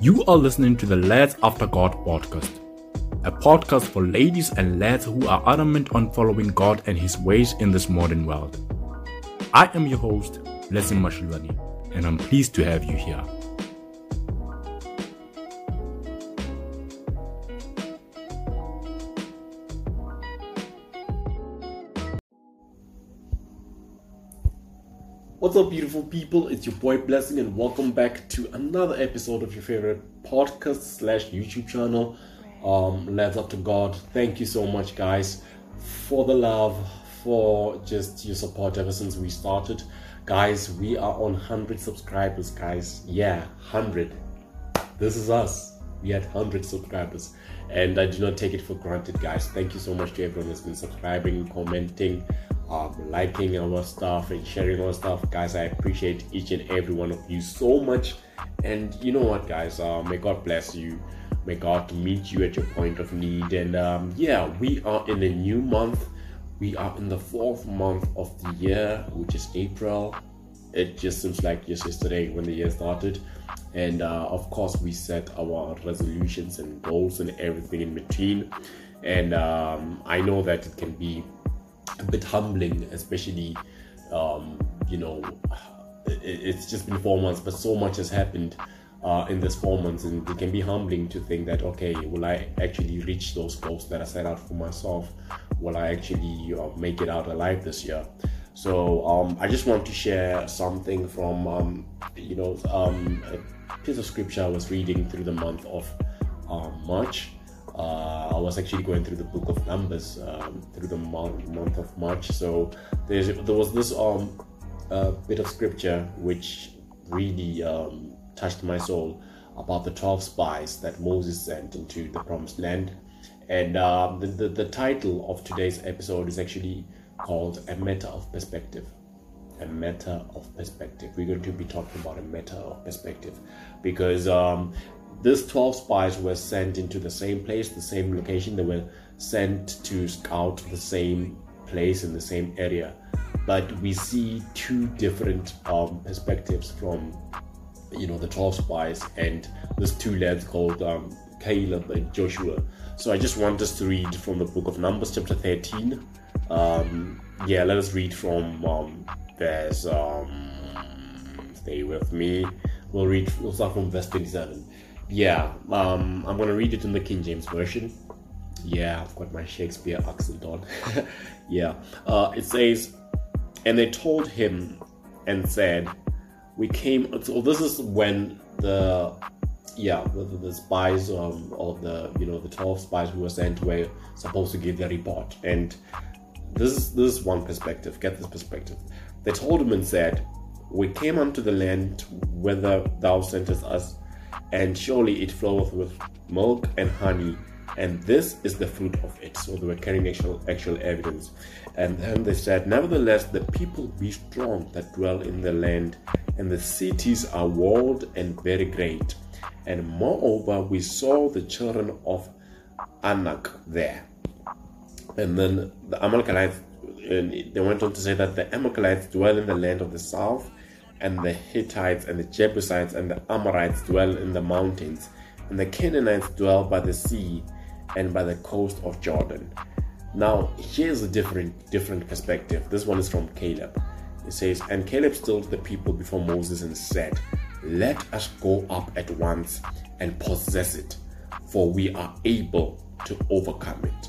You are listening to the Lads After God podcast, a podcast for ladies and lads who are adamant on following God and His ways in this modern world. I am your host, Blessing Mashulani, and I'm pleased to have you here. What's up, beautiful people? It's your boy Blessing, and welcome back to another episode of your favorite podcast slash YouTube channel. Um, Lads After God. Thank you so much, guys, for the love, for just your support ever since we started. Guys, we are on 100 subscribers, guys. Yeah, 100. This is us. We had 100 subscribers, and I do not take it for granted, guys. Thank you so much to everyone that's been subscribing, commenting um, liking our stuff and sharing our stuff. Guys, I appreciate each and every one of you so much. And you know what, guys? Uh, may God bless you. May God meet you at your point of need. And um, yeah, we are in a new month. We are in the fourth month of the year, which is April. It just seems like just yesterday when the year started. And uh, of course, we set our resolutions and goals and everything in between. And um, I know that it can be a bit humbling, especially, um, you know, it, it's just been four months, but so much has happened uh, in this four months, and it can be humbling to think that, okay, will I actually reach those goals that I set out for myself? Will I actually uh, make it out alive this year? So um, I just want to share something from, um, you know, um, a piece of scripture I was reading through the month of uh, March uh, I was actually going through the book of Numbers um, through the month, of March. So there was this um, uh, bit of scripture which really um, touched my soul about the 12 spies that Moses sent into the promised land. And um, the, the, the title of today's episode is actually called A Matter of Perspective a matter of perspective. We're going to be talking about a matter of perspective because um, these 12 spies were sent into the same place, the same location. They were sent to scout the same place in the same area. But we see two different um, perspectives from, you know, the 12 spies and these two lads called um, Caleb and Joshua. So I just want us to read from the book of Numbers, chapter 13. Um, yeah, let us read from um, verse. Um, stay with me. We'll read. We'll start from verse 27 yeah, um, I'm gonna read it in the King James version. Yeah, I've got my Shakespeare accent on. yeah, uh, it says, and they told him and said, "We came." So this is when the yeah the, the spies um, of the you know the twelve spies who were sent were supposed to give their report, and this is this is one perspective. Get this perspective. They told him and said, "We came unto the land whither thou sentest us." And surely it floweth with milk and honey. And this is the fruit of it. So they were carrying actual actual evidence. And then they said nevertheless the people be strong that dwell in the land and the cities are walled and very great. And moreover we saw the children of anak there. And then the amalekites and they went on to say that the amalekites dwell in the land of the south and the Hittites and the Jebusites and the Amorites dwell in the mountains, and the Canaanites dwell by the sea and by the coast of Jordan. Now, here's a different different perspective. This one is from Caleb. It says, And Caleb stilled the people before Moses and said, Let us go up at once and possess it, for we are able to overcome it.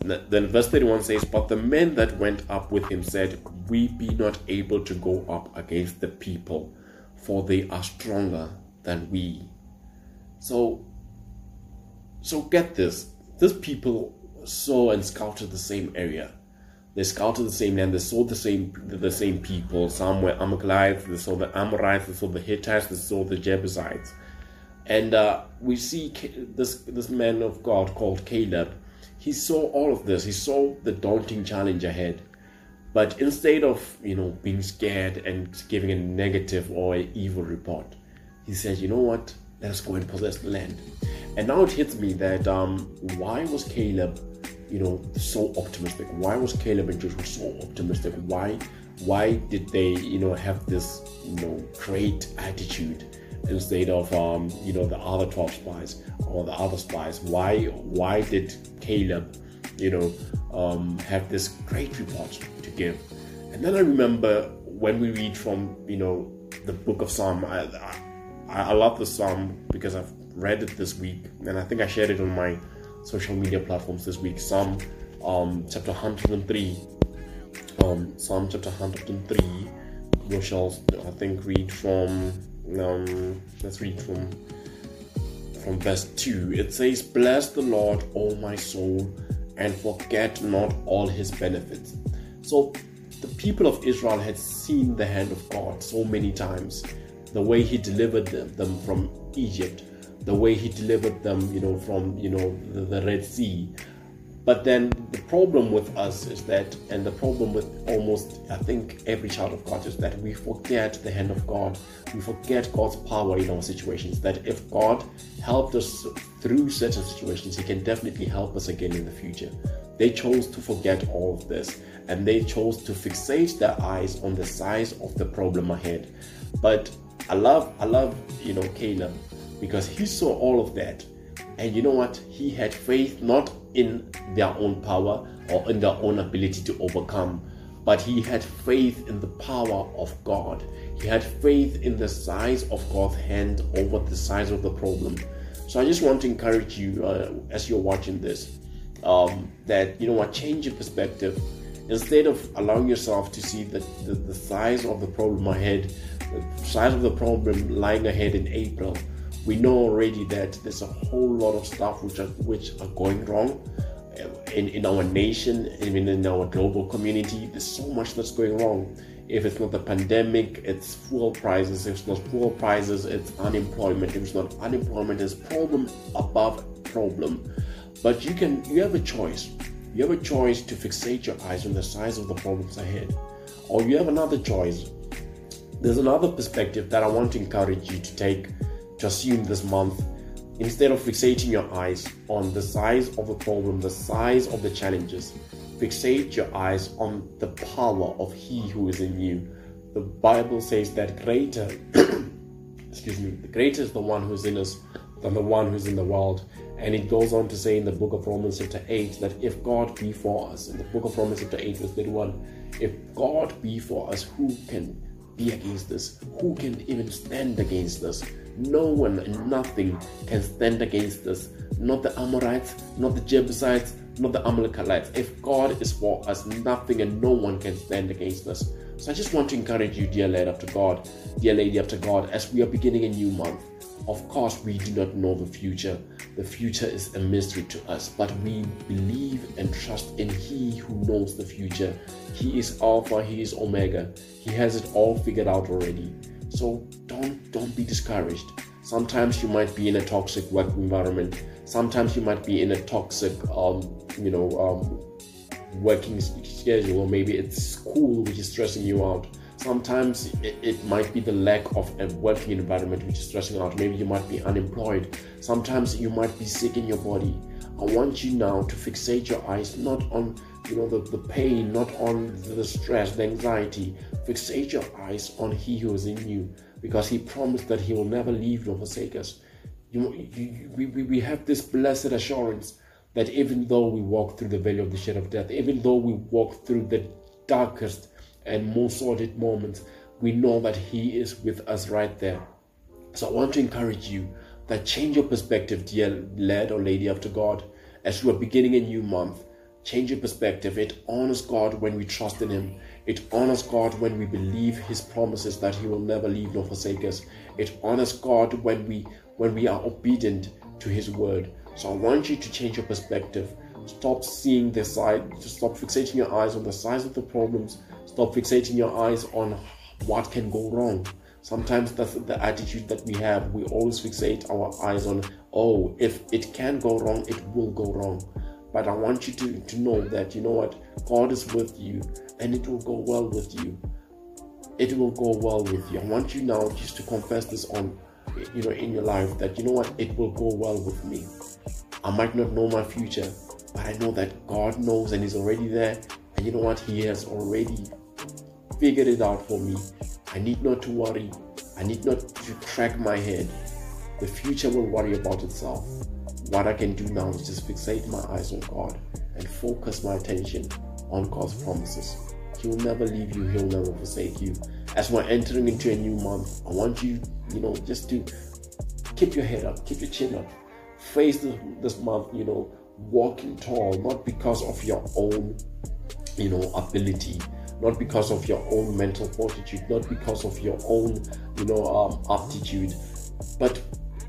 Then verse 31 says, But the men that went up with him said, We be not able to go up against the people, for they are stronger than we. So, so get this. These people saw and scouted the same area. They scouted the same land. They saw the same the same people. Some were Amalekites. They saw the Amorites. They saw the Hittites. They saw the Jebusites. And uh, we see this this man of God called Caleb he saw all of this. He saw the daunting challenge ahead. But instead of, you know, being scared and giving a negative or an evil report, he said, you know what? Let's go and possess the land. And now it hits me that um, why was Caleb, you know, so optimistic? Why was Caleb and Joshua so optimistic? Why why did they, you know, have this, you know, great attitude instead of um, you know the other 12 spies or the other spies. Why why did caleb you know um, have this great report to give? And then i remember when we read from you know the book of psalm i i, I love the psalm because i've read it this week and i think i shared it on my social media platforms this week. Psalm um, chapter 103 um, psalm chapter 103 we shall i think read from um, let's read from from verse 2 it says bless the lord o my soul and forget not all his benefits. So the people of israel had seen the hand of god so many times. The way he delivered them, them from egypt the way he delivered them you know from you know the, the red sea but then the problem with us is that, and the problem with almost, I think, every child of God is that we forget the hand of God. We forget God's power in our situations. That if God helped us through certain situations, He can definitely help us again in the future. They chose to forget all of this and they chose to fixate their eyes on the size of the problem ahead. But I love, I love, you know, Caleb because he saw all of that. And you know what? He had faith not in their own power or in their own ability to overcome, but he had faith in the power of God. He had faith in the size of God's hand over the size of the problem. So I just want to encourage you uh, as you're watching this um, that you know what, change your perspective. Instead of allowing yourself to see the, the, the size of the problem ahead, the size of the problem lying ahead in April, we know already that there's a whole lot of stuff which are which are going wrong uh, in, in our nation, even in our global community. There's so much that's going wrong. If it's not the pandemic, it's fuel prices. If it's not fuel prices, it's unemployment. If it's not unemployment, it's problem above problem. But you can you have a choice. You have a choice to fixate your eyes on the size of the problems ahead. Or you have another choice. There's another perspective that I want to encourage you to take assume this month instead of fixating your eyes on the size of the problem, the size of the challenges, fixate your eyes on the power of He who is in you. The Bible says that greater, excuse me, the greater is the one who is in us than the one who's in the world. And it goes on to say in the book of Romans, chapter 8, that if God be for us, in the book of Romans, chapter 8, verse 31, if God be for us, who can be against us? Who can even stand against us? No one and nothing can stand against us. Not the Amorites, not the Jebusites, not the Amalekites. If God is for us, nothing and no one can stand against us. So I just want to encourage you, dear lady after God, dear lady after God, as we are beginning a new month. Of course, we do not know the future. The future is a mystery to us, but we believe and trust in He who knows the future. He is Alpha, He is Omega. He has it all figured out already. So don't don't be discouraged. Sometimes you might be in a toxic work environment. Sometimes you might be in a toxic, um, you know, um, working schedule, or maybe it's school which is stressing you out. Sometimes it, it, might be the lack of a working environment which is stressing out. Maybe you might be unemployed. Sometimes you might be sick in your body. I want you now to fixate your eyes not on you know the, the pain, not on the stress, the anxiety. Fixate your eyes on He who is in you, because He promised that He will never leave nor forsake us. You, you, we, we have this blessed assurance that even though we walk through the valley of the shadow of death, even though we walk through the darkest and most sordid moments, we know that He is with us right there. So I want to encourage you that change your perspective, dear lad or lady after God, as you are beginning a new month. Change your perspective. It honors God when we trust in Him. It honors God when we believe His promises that He will never leave nor forsake us. It honors God when we when we are obedient to His word. So I want you to change your perspective. Stop seeing the side. Stop fixating your eyes on the size of the problems. Stop fixating your eyes on what can go wrong. Sometimes that's the attitude that we have. We always fixate our eyes on, oh, if it can go wrong, it will go wrong. But I want you to, to know that, you know what, God is with you and it will go well with you. It will go well with you. I want you now just to confess this on, you know, in your life that, you know what, it will go well with me. I might not know my future, but I know that God knows and is already there. And you know what, He has already figured it out for me. I need not to worry. I need not to crack my head. The future will worry about itself. What I can do now is just fixate my eyes on God and focus my attention on God's promises. He will never leave you, He'll never forsake you. As we're entering into a new month, I want you, you know, just to keep your head up, keep your chin up. Face this month, you know, walking tall, not because of your own, you know, ability, not because of your own mental fortitude, not because of your own, you know, um, aptitude, but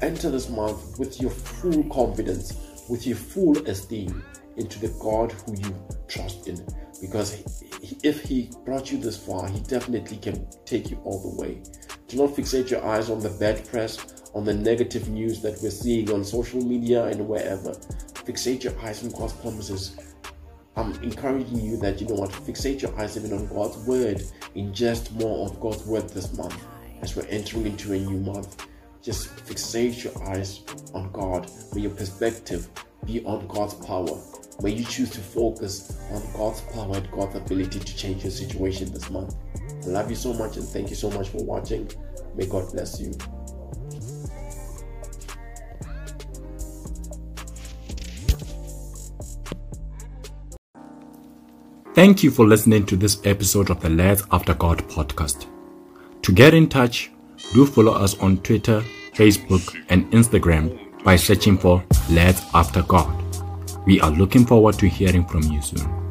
enter this month with your full confidence, with your full esteem into the God who you trust in. Because if He brought you this far, He definitely can take you all the way. Do not fixate your eyes on the bad press, on the negative news that we're seeing on social media and wherever. Fixate your eyes on God's promises. I'm encouraging you that you know what, fixate your eyes even on God's word. Ingest more of God's word this month as we're entering into a new month. Just fixate your eyes on God. May your perspective be on God's power. May you choose to focus on God's power and God's ability to change your situation this month. I love you so much and thank you so much for watching. May God bless you. Thank you for listening to this episode of the Lads After God podcast. To get in touch, do follow us on Twitter, Facebook, and Instagram by searching for Lads After God. We are looking forward to hearing from you soon.